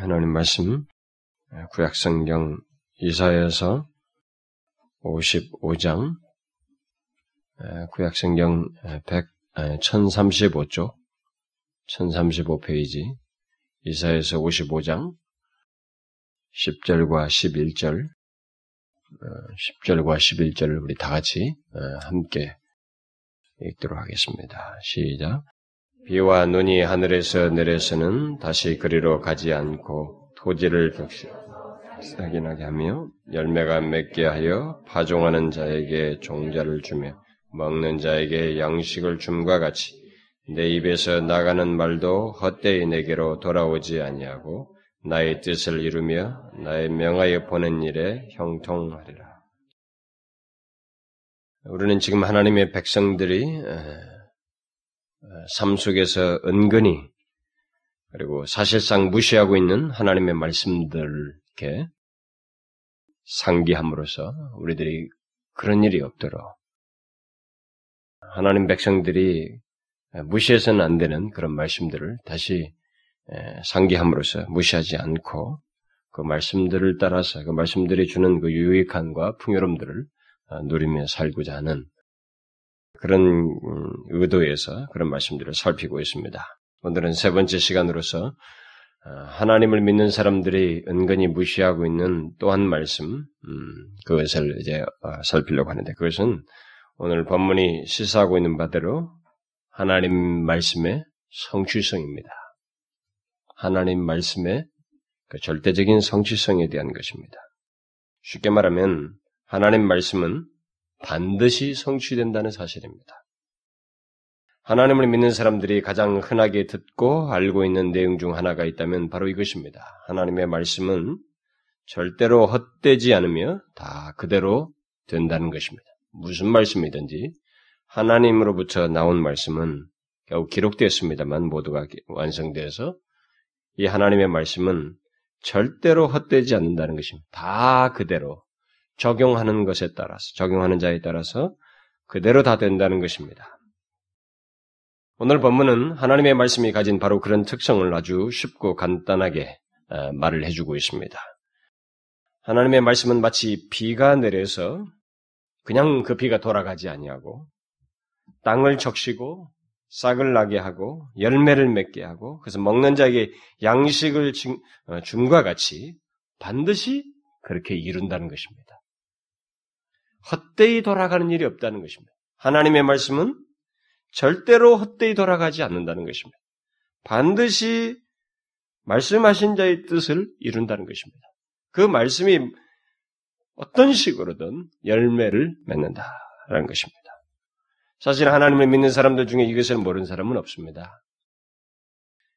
하나님 말씀 구약성경 이사에서 55장 구약성경 100, 1035쪽 1035페이지 이사에서 55장 10절과 11절 10절과 11절을 우리 다 같이 함께 읽도록 하겠습니다. 시작. 비와 눈이 하늘에서 내려서는 다시 그리로 가지 않고 토지를 격실하게 하며 열매가 맺게 하여 파종하는 자에게 종자를 주며 먹는 자에게 양식을 줌과 같이 내 입에서 나가는 말도 헛되이 내게로 돌아오지 아니하고 나의 뜻을 이루며 나의 명하여 보낸 일에 형통하리라. 우리는 지금 하나님의 백성들이 삶 속에서 은근히 그리고 사실상 무시하고 있는 하나님의 말씀들을 이렇게 상기함으로써 우리들이 그런 일이 없도록 하나님 백성들이 무시해서는 안 되는 그런 말씀들을 다시 상기함으로써 무시하지 않고 그 말씀들을 따라서 그 말씀들이 주는 그 유익함과 풍요로움들을 어, 누리며 살고자 하는 그런 음, 의도에서 그런 말씀들을 살피고 있습니다. 오늘은 세 번째 시간으로서 어, 하나님을 믿는 사람들이 은근히 무시하고 있는 또 한 말씀, 음, 그것을 이제 어, 살피려고 하는데 그것은 오늘 본문이 시사하고 있는 바대로 하나님 말씀의 성취성입니다. 하나님 말씀의 그 절대적인 성취성에 대한 것입니다. 쉽게 말하면 하나님 말씀은 반드시 성취된다는 사실입니다. 하나님을 믿는 사람들이 가장 흔하게 듣고 알고 있는 내용 중 하나가 있다면 바로 이것입니다. 하나님의 말씀은 절대로 헛되지 않으며 다 그대로 된다는 것입니다. 무슨 말씀이든지 하나님으로부터 나온 말씀은 겨우 기록되었습니다만 모두가 완성되어서 이 하나님의 말씀은 절대로 헛되지 않는다는 것입니다. 다 그대로 적용하는 것에 따라서, 적용하는 자에 따라서 그대로 다 된다는 것입니다. 오늘 본문은 하나님의 말씀이 가진 바로 그런 특성을 아주 쉽고 간단하게 어, 말을 해주고 있습니다. 하나님의 말씀은 마치 비가 내려서 그냥 그 비가 돌아가지 아니하고 땅을 적시고 싹을 나게 하고 열매를 맺게 하고 그래서 먹는 자에게 양식을 어, 줌과 같이 반드시 그렇게 이룬다는 것입니다. 헛되이 돌아가는 일이 없다는 것입니다. 하나님의 말씀은 절대로 헛되이 돌아가지 않는다는 것입니다. 반드시 말씀하신 자의 뜻을 이룬다는 것입니다. 그 말씀이 어떤 식으로든 열매를 맺는다라는 것입니다. 사실 하나님을 믿는 사람들 중에 이것을 모르는 사람은 없습니다.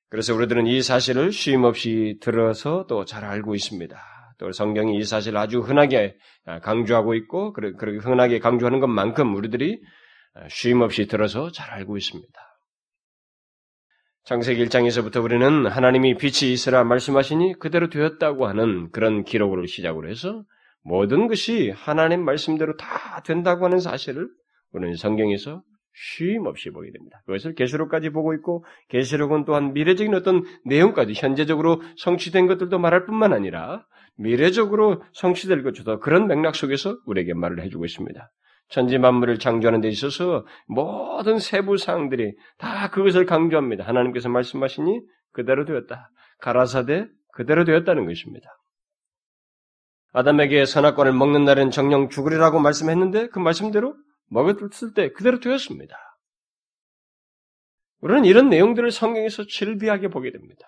그래서 우리들은 이 사실을 쉼 없이 들어서 또 잘 알고 있습니다. 또 성경이 이 사실을 아주 흔하게 강조하고 있고, 그렇게 흔하게 강조하는 것만큼 우리들이 쉼없이 들어서 잘 알고 있습니다. 창세기 1장에서부터 우리는 하나님이 빛이 있으라 말씀하시니 그대로 되었다고 하는 그런 기록을 시작으로 해서 모든 것이 하나님 말씀대로 다 된다고 하는 사실을 우리는 성경에서 쉼 없이 보게 됩니다. 그것을 계시록까지 보고 있고 계시록은 또한 미래적인 어떤 내용까지 현재적으로 성취된 것들도 말할 뿐만 아니라 미래적으로 성취될 것조도 그런 맥락 속에서 우리에게 말을 해주고 있습니다. 천지 만물을 창조하는 데 있어서 모든 세부 사항들이 다 그것을 강조합니다. 하나님께서 말씀하시니 그대로 되었다. 가라사대 그대로 되었다는 것입니다. 아담에게 선악과를 먹는 날은 정령 죽으리라고 말씀했는데 그 말씀대로 먹었을 때 그대로 되었습니다. 우리는 이런 내용들을 성경에서 질비하게 보게 됩니다.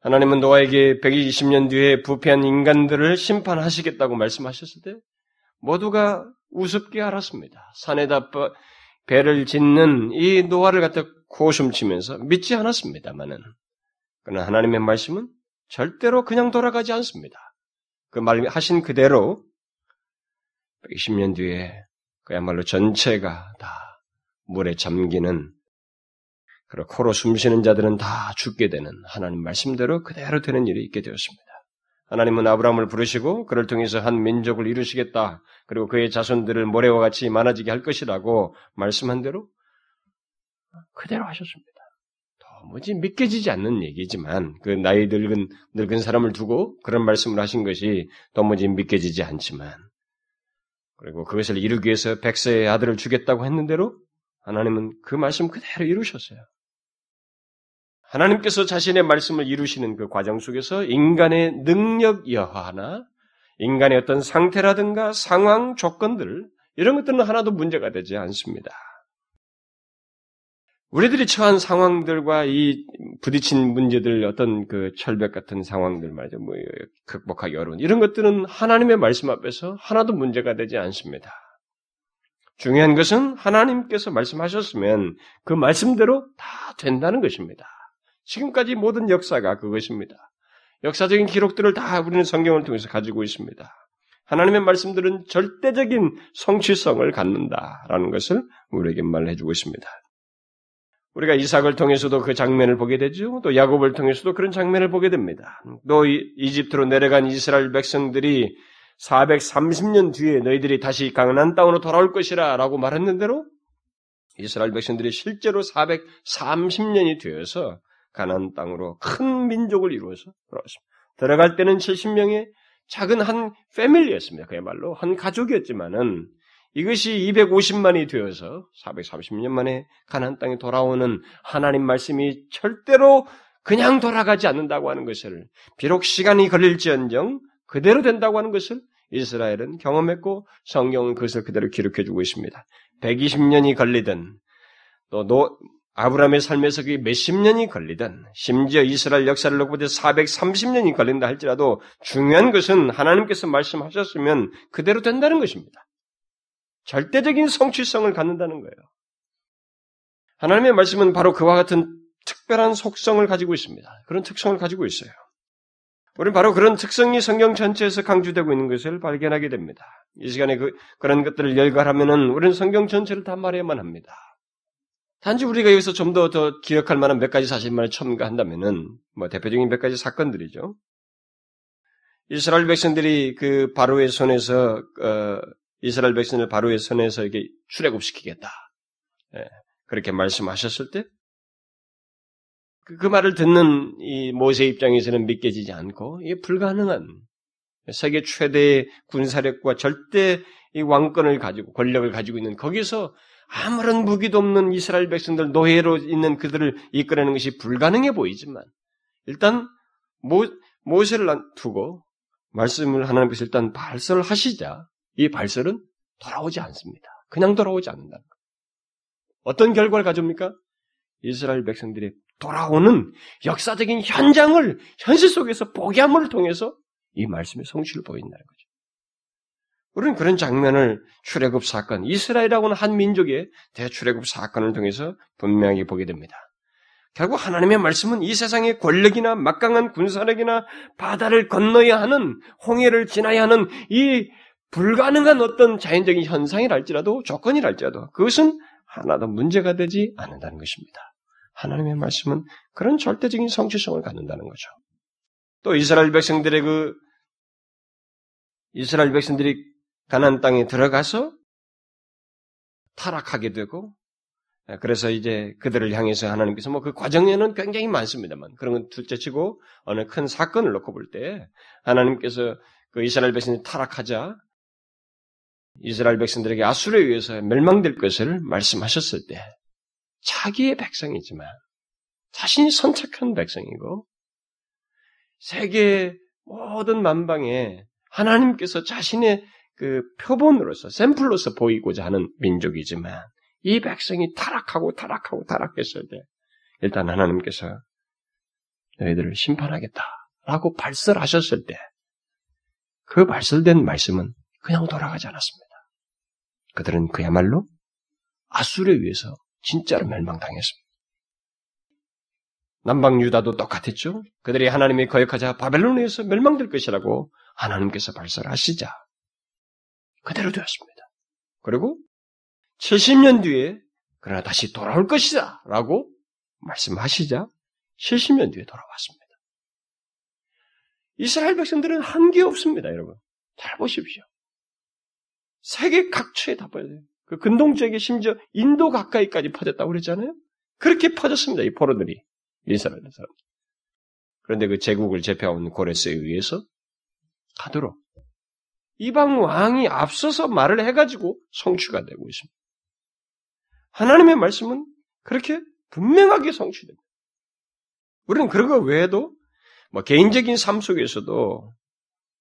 하나님은 노아에게 120년 뒤에 부패한 인간들을 심판하시겠다고 말씀하셨을 때 모두가 우습게 알았습니다. 산에다 배를 짓는 이 노아를 갖다 고숨치면서 믿지 않았습니다만은 그러나 하나님의 말씀은 절대로 그냥 돌아가지 않습니다. 그 말하신 그대로 120년 뒤에 그야말로 전체가 다 물에 잠기는 그리고 코로 숨쉬는 자들은 다 죽게 되는 하나님 말씀대로 그대로 되는 일이 있게 되었습니다. 하나님은 아브라함을 부르시고 그를 통해서 한 민족을 이루시겠다. 그리고 그의 자손들을 모래와 같이 많아지게 할 것이라고 말씀한 대로 그대로 하셨습니다. 도무지 믿겨지지 않는 얘기지만 그 나이 늙은 늙은 사람을 두고 그런 말씀을 하신 것이 도무지 믿겨지지 않지만 그리고 그것을 이루기 위해서 백세의 아들을 주겠다고 했는대로 하나님은 그 말씀 그대로 이루셨어요. 하나님께서 자신의 말씀을 이루시는 그 과정 속에서 인간의 능력 여하나 인간의 어떤 상태라든가 상황 조건들 이런 것들은 하나도 문제가 되지 않습니다. 우리들이 처한 상황들과 이 부딪힌 문제들 어떤 그 철벽 같은 상황들 말이죠. 뭐 극복하기 어려운 이런 것들은 하나님의 말씀 앞에서 하나도 문제가 되지 않습니다. 중요한 것은 하나님께서 말씀하셨으면 그 말씀대로 다 된다는 것입니다. 지금까지 모든 역사가 그것입니다. 역사적인 기록들을 다 우리는 성경을 통해서 가지고 있습니다. 하나님의 말씀들은 절대적인 성취성을 갖는다라는 것을 우리에게 말해주고 있습니다. 우리가 이삭을 통해서도 그 장면을 보게 되죠. 또 야곱을 통해서도 그런 장면을 보게 됩니다. 또 이집트로 내려간 이스라엘 백성들이 430년 뒤에 너희들이 다시 강한 땅으로 돌아올 것이라 라고 말했는대로 이스라엘 백성들이 실제로 430년이 되어서 가난 땅으로 큰 민족을 이루어서 돌아왔습니다. 들어갈 때는 70명의 작은 한 패밀리였습니다. 그야말로 한 가족이었지만은 이것이 250만이 되어서 430년 만에 가난 땅에 돌아오는 하나님 말씀이 절대로 그냥 돌아가지 않는다고 하는 것을 비록 시간이 걸릴지언정 그대로 된다고 하는 것을 이스라엘은 경험했고 성경은 그것을 그대로 기록해 주고 있습니다. 120년이 걸리든 또 노, 아브라함의 삶에서 그게 몇십 년이 걸리든 심지어 이스라엘 역사를 놓고 볼때 430년이 걸린다 할지라도 중요한 것은 하나님께서 말씀하셨으면 그대로 된다는 것입니다. 절대적인 성취성을 갖는다는 거예요. 하나님의 말씀은 바로 그와 같은 특별한 속성을 가지고 있습니다. 그런 특성을 가지고 있어요. 우리는 바로 그런 특성이 성경 전체에서 강조되고 있는 것을 발견하게 됩니다. 이 시간에 그, 그런 것들을 열거하면은 우리는 성경 전체를 다 말해야만 합니다. 단지 우리가 여기서 좀 더 더 기억할 만한 몇 가지 사실만을 첨가한다면은 뭐 대표적인 몇 가지 사건들이죠. 이스라엘 백성들이 그 바로의 손에서 어, 이스라엘 백성을 바로의 손에서 이게 출애굽시키겠다. 예, 그렇게 말씀하셨을 때, 그, 그 말을 듣는 이 모세 입장에서는 믿겨지지 않고, 이게 불가능한 세계 최대의 군사력과 절대 이 왕권을 가지고, 권력을 가지고 있는 거기서 아무런 무기도 없는 이스라엘 백성들, 노예로 있는 그들을 이끌어내는 것이 불가능해 보이지만, 일단 모, 모세를 두고 말씀을 하나님께서 일단 발설을 하시자 이 발설은 돌아오지 않습니다. 그냥 돌아오지 않는다. 어떤 결과를 가져옵니까? 이스라엘 백성들이 돌아오는 역사적인 현장을 현실 속에서 보게 함을 통해서 이 말씀의 성취를 보인다는 거죠. 우리는 그런 장면을 출애굽 사건, 이스라엘이라고는 한 민족의 대출애굽 사건을 통해서 분명히 보게 됩니다. 결국 하나님의 말씀은 이 세상의 권력이나 막강한 군사력이나 바다를 건너야 하는 홍해를 지나야 하는 이 불가능한 어떤 자연적인 현상이랄지라도 조건이랄지라도 그것은 하나도 문제가 되지 않는다는 것입니다. 하나님의 말씀은 그런 절대적인 성취성을 갖는다는 거죠. 또 이스라엘 백성들의 그 이스라엘 백성들이 가나안 땅에 들어가서 타락하게 되고 그래서 이제 그들을 향해서 하나님께서 뭐 그 과정에는 굉장히 많습니다만 그런 건 둘째치고 어느 큰 사건을 놓고 볼 때 하나님께서 그 이스라엘 백성이 타락하자 이스라엘 백성들에게 아수르에 의해서 멸망될 것을 말씀하셨을 때 자기의 백성이지만 자신이 선택한 백성이고 세계 모든 만방에 하나님께서 자신의 그 표본으로서 샘플로서 보이고자 하는 민족이지만 이 백성이 타락하고 타락하고 타락했을 때 일단 하나님께서 너희들을 심판하겠다라고 발설하셨을 때 그 발설된 말씀은 그냥 돌아가지 않았습니다. 그들은 그야말로 아수르에 의해서 진짜로 멸망당했습니다. 남방 유다도 똑같았죠. 그들이 하나님의 거역하자 바벨론에서 멸망될 것이라고 하나님께서 발설하시자 그대로 되었습니다. 그리고 70년 뒤에 그러나 다시 돌아올 것이다 라고 말씀하시자 70년 뒤에 돌아왔습니다. 이스라엘 백성들은 한계 없습니다, 여러분. 잘 보십시오. 세계 각처에 다 퍼져요. 그 근동 지역에 심지어 인도 가까이까지 퍼졌다고 그랬잖아요. 그렇게 퍼졌습니다. 이 포로들이. 이스라엘 사람. 그런데 그 제국을 제패한 고레스에 의해서 가도록 이방 왕이 앞서서 말을 해가지고 성취가 되고 있습니다. 하나님의 말씀은 그렇게 분명하게 성취됩니다. 우리는 그런 거 외에도 뭐 개인적인 삶 속에서도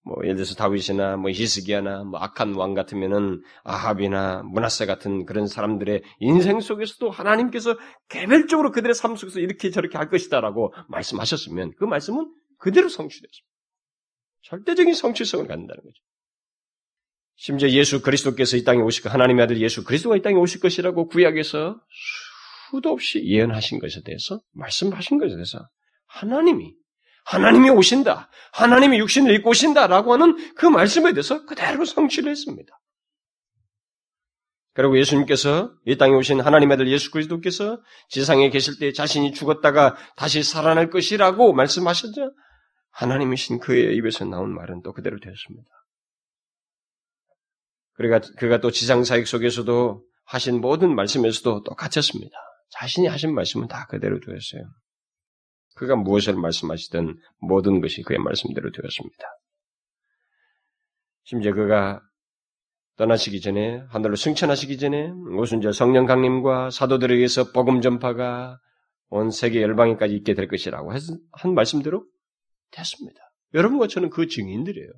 뭐 예를 들어서 다윗이나 뭐 히스기야나 뭐 악한 왕 같으면은 아합이나 문하세 같은 그런 사람들의 인생 속에서도 하나님께서 개별적으로 그들의 삶 속에서 이렇게 저렇게 할 것이다라고 말씀하셨으면 그 말씀은 그대로 성취됐습니다. 절대적인 성취성을 갖는다는 거죠. 심지어 예수 그리스도께서 이 땅에 오실 것, 하나님의 아들 예수 그리스도가 이 땅에 오실 것이라고 구약에서 수도 없이 예언하신 것에 대해서 말씀하신 것에 대해서 하나님이 하나님이 오신다. 하나님이 육신을 입고 오신다라고 하는 그 말씀에 대해서 그대로 성취를 했습니다. 그리고 예수님께서 이 땅에 오신 하나님의 아들 예수 그리스도께서 지상에 계실 때 자신이 죽었다가 다시 살아날 것이라고 말씀하셨죠. 하나님이신 그의 입에서 나온 말은 또 그대로 되었습니다. 그러가 그가 또 지상 사역 속에서도 하신 모든 말씀에서도 똑같았습니다. 자신이 하신 말씀은 다 그대로 되었어요. 그가 무엇을 말씀하시든 모든 것이 그의 말씀대로 되었습니다. 심지어 그가 떠나시기 전에 하늘로 승천하시기 전에 오순절 성령 강림과 사도들에 의해서 복음 전파가 온 세계 열방에까지 있게 될 것이라고 한 말씀대로 됐습니다. 여러분과 저는 그 증인들이에요.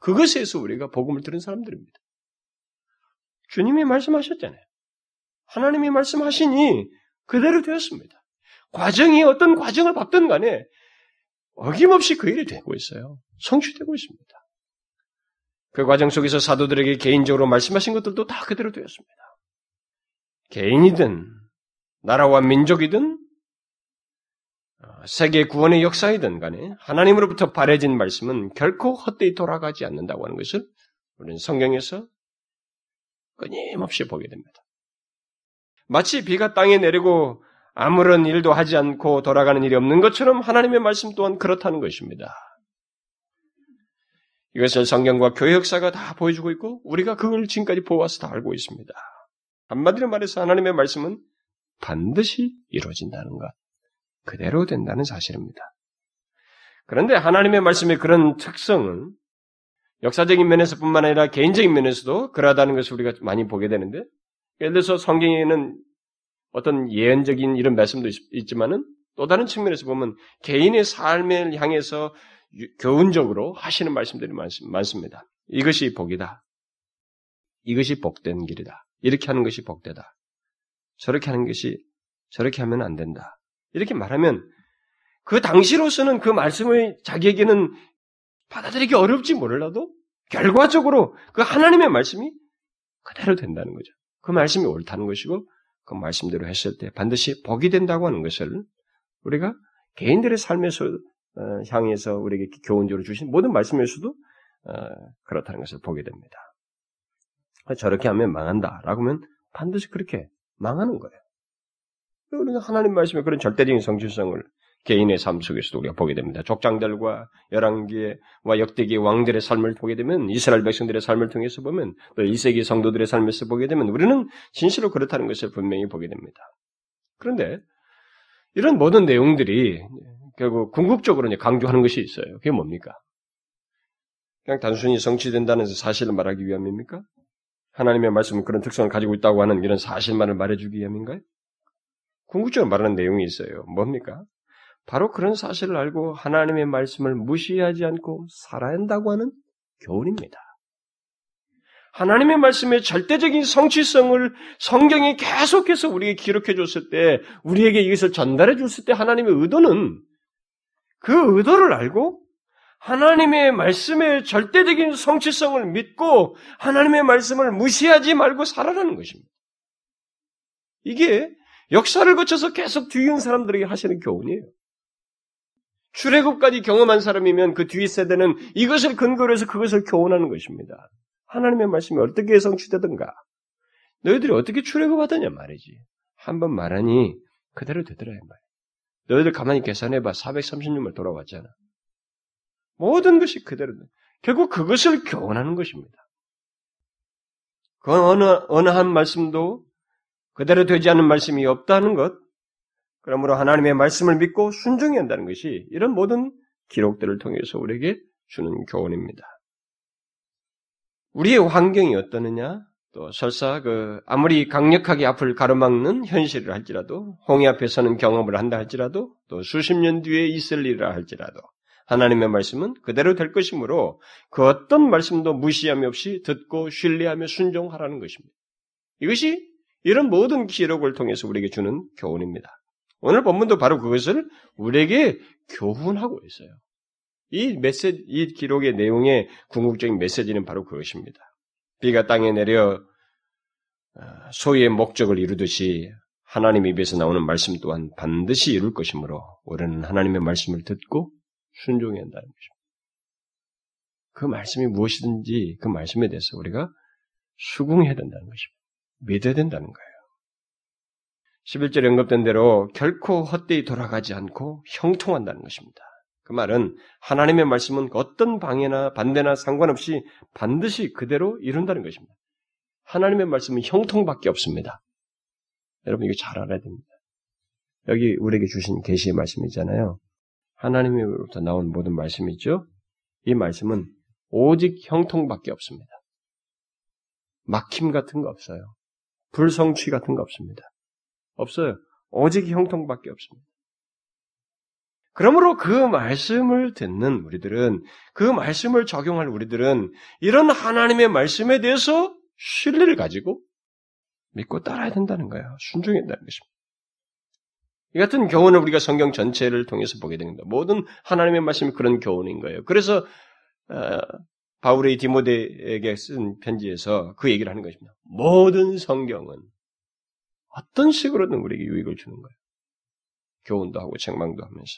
그것에서 우리가 복음을 들은 사람들입니다. 주님이 말씀하셨잖아요. 하나님이 말씀하시니 그대로 되었습니다. 과정이 어떤 과정을 받든 간에 어김없이 그 일이 되고 있어요. 성취되고 있습니다. 그 과정 속에서 사도들에게 개인적으로 말씀하신 것들도 다 그대로 되었습니다. 개인이든 나라와 민족이든 어, 세계 구원의 역사이든 간에 하나님으로부터 바래진 말씀은 결코 헛되이 돌아가지 않는다고 하는 것을 우리는 성경에서 끊임없이 보게 됩니다. 마치 비가 땅에 내리고 아무런 일도 하지 않고 돌아가는 일이 없는 것처럼 하나님의 말씀 또한 그렇다는 것입니다. 이것을 성경과 교회 역사가 다 보여주고 있고 우리가 그걸 지금까지 보아서 다 알고 있습니다. 한마디로 말해서 하나님의 말씀은 반드시 이루어진다는 것, 그대로 된다는 사실입니다. 그런데 하나님의 말씀의 그런 특성은 역사적인 면에서뿐만 아니라 개인적인 면에서도 그러하다는 것을 우리가 많이 보게 되는데 예를 들어서 성경에는 어떤 예언적인 이런 말씀도 있지만은 또 다른 측면에서 보면 개인의 삶을 향해서 교훈적으로 하시는 말씀들이 많습니다. 이것이 복이다. 이것이 복된 길이다. 이렇게 하는 것이 복되다. 저렇게 하는 것이 저렇게 하면 안 된다. 이렇게 말하면 그 당시로서는 그 말씀을 자기에게는 받아들이기 어렵지 몰라도 결과적으로 그 하나님의 말씀이 그대로 된다는 거죠. 그 말씀이 옳다는 것이고 그 말씀대로 했을 때 반드시 복이 된다고 하는 것을 우리가 개인들의 삶에서 어, 향해서 우리에게 교훈적으로 주신 모든 말씀에서도 어, 그렇다는 것을 보게 됩니다. 저렇게 하면 망한다라고 하면 반드시 그렇게 망하는 거예요. 우리가 하나님 말씀에 그런 절대적인 성실성을 개인의 삶 속에서도 우리가 보게 됩니다. 족장들과 열왕기와 역대기 왕들의 삶을 보게 되면 이스라엘 백성들의 삶을 통해서 보면 또 1세기 성도들의 삶에서 보게 되면 우리는 진실로 그렇다는 것을 분명히 보게 됩니다. 그런데 이런 모든 내용들이 결국 궁극적으로 강조하는 것이 있어요. 그게 뭡니까? 그냥 단순히 성취된다는 사실을 말하기 위함입니까? 하나님의 말씀은 그런 특성을 가지고 있다고 하는 이런 사실만을 말해주기 위함인가요? 궁극적으로 말하는 내용이 있어요. 뭡니까? 바로 그런 사실을 알고 하나님의 말씀을 무시하지 않고 살아야 한다고 하는 교훈입니다. 하나님의 말씀의 절대적인 성취성을 성경이 계속해서 우리에게 기록해 줬을 때, 우리에게 이것을 전달해 줬을 때 하나님의 의도는 그 의도를 알고 하나님의 말씀의 절대적인 성취성을 믿고 하나님의 말씀을 무시하지 말고 살아라는 것입니다. 이게 역사를 거쳐서 계속 뒤인 사람들에게 하시는 교훈이에요. 출애굽까지 경험한 사람이면 그 뒤 세대는 이것을 근거로 해서 그것을 교훈하는 것입니다. 하나님의 말씀이 어떻게 성취되든가 너희들이 어떻게 출애굽하더냐 말이지. 한번 말하니 그대로 되더라 이 말. 너희들 가만히 계산해봐. 436을 돌아왔잖아. 모든 것이 그대로 돼. 결국 그것을 교훈하는 것입니다. 그 어느 어느 한 말씀도 그대로 되지 않는 말씀이 없다는 것, 그러므로 하나님의 말씀을 믿고 순종해야 한다는 것이 이런 모든 기록들을 통해서 우리에게 주는 교훈입니다. 우리의 환경이 어떠느냐? 또 설사 그 아무리 강력하게 앞을 가로막는 현실을 할지라도 홍해 앞에 서는 경험을 한다 할지라도 또 수십 년 뒤에 있을 일이라 할지라도 하나님의 말씀은 그대로 될 것이므로 그 어떤 말씀도 무시함이 없이 듣고 신뢰하며 순종하라는 것입니다. 이것이 이런 모든 기록을 통해서 우리에게 주는 교훈입니다. 오늘 본문도 바로 그것을 우리에게 교훈하고 있어요. 이 메시지, 이 기록의 내용의 궁극적인 메시지는 바로 그것입니다. 비가 땅에 내려 어, 소위의 목적을 이루듯이 하나님 입에서 나오는 말씀 또한 반드시 이룰 것이므로 우리는 하나님의 말씀을 듣고 순종해야 한다는 것입니다. 그 말씀이 무엇이든지 그 말씀에 대해서 우리가 수긍해야 된다는 것입니다. 믿어야 된다는 거예요. 11절에 언급된 대로 결코 헛되이 돌아가지 않고 형통한다는 것입니다. 그 말은 하나님의 말씀은 어떤 방해나 반대나 상관없이 반드시 그대로 이룬다는 것입니다. 하나님의 말씀은 형통밖에 없습니다. 여러분 이거 잘 알아야 됩니다. 여기 우리에게 주신 계시의 말씀이잖아요. 하나님으로부터 나온 모든 말씀이 있죠. 이 말씀은 오직 형통밖에 없습니다. 막힘 같은 거 없어요. 불성취 같은 거 없습니다. 없어요. 오직 형통밖에 없습니다. 그러므로 그 말씀을 듣는 우리들은, 그 말씀을 적용할 우리들은 이런 하나님의 말씀에 대해서 신뢰를 가지고 믿고 따라야 된다는 거예요. 순종해야 된다는 것입니다. 이 같은 교훈을 우리가 성경 전체를 통해서 보게 됩니다. 모든 하나님의 말씀이 그런 교훈인 거예요. 그래서 어, 바울의 디모데에게 쓴 편지에서 그 얘기를 하는 것입니다. 모든 성경은 어떤 식으로든 우리에게 유익을 주는 거예요. 교훈도 하고 책망도 하면서.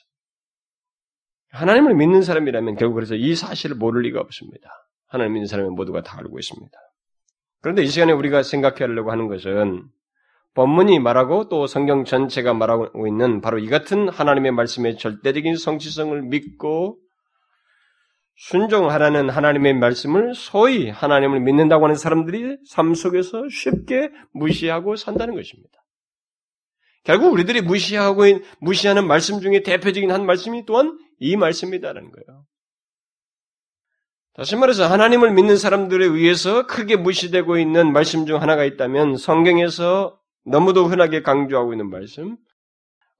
하나님을 믿는 사람이라면 결국 그래서 이 사실을 모를 리가 없습니다. 하나님 믿는 사람은 모두가 다 알고 있습니다. 그런데 이 시간에 우리가 생각하려고 하는 것은 본문이 말하고 또 성경 전체가 말하고 있는 바로 이 같은 하나님의 말씀의 절대적인 성취성을 믿고 순종하라는 하나님의 말씀을 소위 하나님을 믿는다고 하는 사람들이 삶 속에서 쉽게 무시하고 산다는 것입니다. 결국 우리들이 무시하고 무시하는 말씀 중에 대표적인 한 말씀이 또한 이 말씀이다라는 거예요. 다시 말해서 하나님을 믿는 사람들에 의해서 크게 무시되고 있는 말씀 중 하나가 있다면 성경에서 너무도 흔하게 강조하고 있는 말씀, 그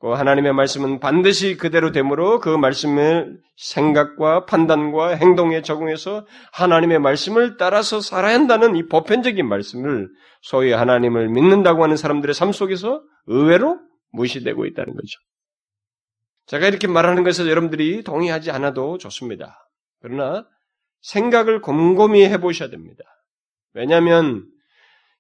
하나님의 말씀은 반드시 그대로 되므로 그 말씀을 생각과 판단과 행동에 적용해서 하나님의 말씀을 따라서 살아야 한다는 이 보편적인 말씀을 소위 하나님을 믿는다고 하는 사람들의 삶 속에서 의외로 무시되고 있다는 거죠. 제가 이렇게 말하는 것에 여러분들이 동의하지 않아도 좋습니다. 그러나 생각을 곰곰이 해보셔야 됩니다. 왜냐하면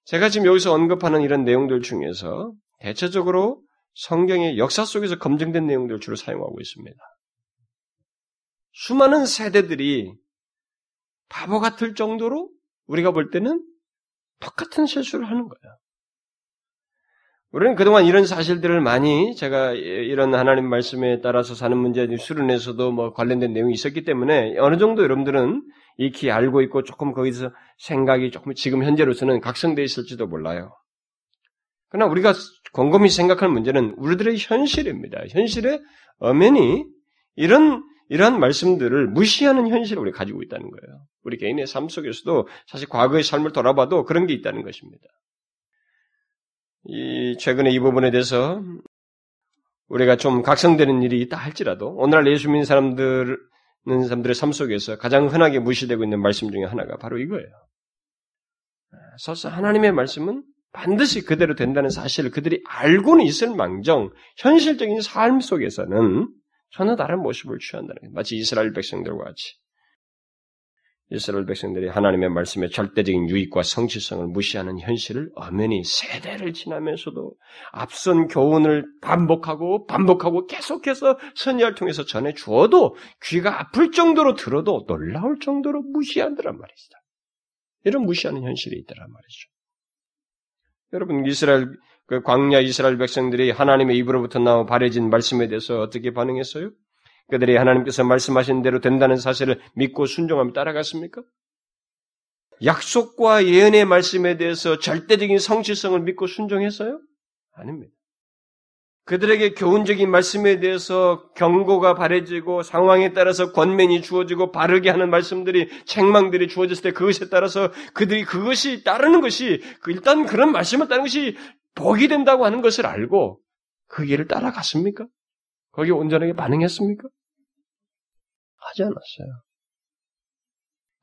제가 지금 여기서 언급하는 이런 내용들 중에서 대체적으로 성경의 역사 속에서 검증된 내용들을 주로 사용하고 있습니다. 수많은 세대들이 바보 같을 정도로 우리가 볼 때는 똑같은 실수를 하는 거예요. 우리는 그동안 이런 사실들을 많이 제가 이런 하나님 말씀에 따라서 사는 문제 수련에서도 뭐 관련된 내용이 있었기 때문에 어느 정도 여러분들은 익히 알고 있고 조금 거기서 생각이 조금 지금 현재로서는 각성되어 있을지도 몰라요. 그러나 우리가 곰곰이 생각할 문제는 우리들의 현실입니다. 현실에 엄연히 이런 이러한 말씀들을 무시하는 현실을 우리 가지고 있다는 거예요. 우리 개인의 삶 속에서도 사실 과거의 삶을 돌아봐도 그런 게 있다는 것입니다. 이 최근에 이 부분에 대해서 우리가 좀 각성되는 일이 있다 할지라도 오늘날 예수 믿는 사람들 는 사람들의 삶 속에서 가장 흔하게 무시되고 있는 말씀 중에 하나가 바로 이거예요. 설사 하나님의 말씀은 반드시 그대로 된다는 사실을 그들이 알고는 있을 망정 현실적인 삶 속에서는 전혀 다른 모습을 취한다는 거예요. 마치 이스라엘 백성들과 같이 이스라엘 백성들이 하나님의 말씀의 절대적인 유익과 성취성을 무시하는 현실을 엄연히 세대를 지나면서도 앞선 교훈을 반복하고 반복하고 계속해서 선야를 통해서 전해 주어도 귀가 아플 정도로 들어도 놀라울 정도로 무시한다란 말이죠. 이런 무시하는 현실이 있다란 말이죠. 여러분 이스라엘 그 광야 이스라엘 백성들이 하나님의 입으로부터 나와 바래진 말씀에 대해서 어떻게 반응했어요? 그들이 하나님께서 말씀하신 대로 된다는 사실을 믿고 순종하며 따라갔습니까? 약속과 예언의 말씀에 대해서 절대적인 성취성을 믿고 순종했어요? 아닙니다. 그들에게 교훈적인 말씀에 대해서 경고가 바래지고 상황에 따라서 권면이 주어지고 바르게 하는 말씀들이 책망들이 주어졌을 때 그것에 따라서 그들이 그것이 따르는 것이 그 일단 그런 말씀을 따르는 것이 복이 된다고 하는 것을 알고 그 길을 따라갔습니까? 거기에 온전하게 반응했습니까? 하지 않았어요.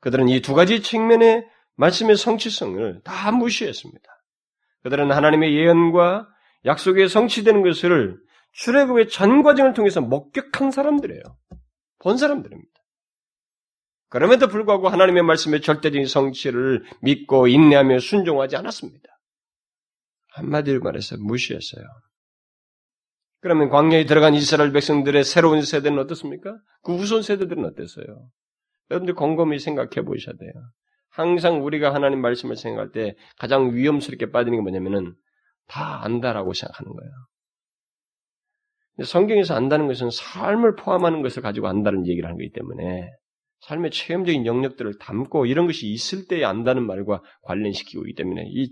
그들은 이 두 가지 측면의 말씀의 성취성을 다 무시했습니다. 그들은 하나님의 예언과 약속에 성취되는 것을 출애굽의 전 과정을 통해서 목격한 사람들이에요. 본 사람들입니다. 그럼에도 불구하고 하나님의 말씀의 절대적인 성취를 믿고 인내하며 순종하지 않았습니다. 한마디로 말해서 무시했어요. 그러면 광야에 들어간 이스라엘 백성들의 새로운 세대는 어떻습니까? 그 후손 세대들은 어땠어요? 여러분들 곰곰이 생각해 보셔야 돼요. 항상 우리가 하나님 말씀을 생각할 때 가장 위험스럽게 빠지는 게 뭐냐면은 다 안다라고 생각하는 거예요. 성경에서 안다는 것은 삶을 포함하는 것을 가지고 안다는 얘기를 하는 거기 때문에 삶의 체험적인 영역들을 담고 이런 것이 있을 때에 안다는 말과 관련시키고 있기 때문에 이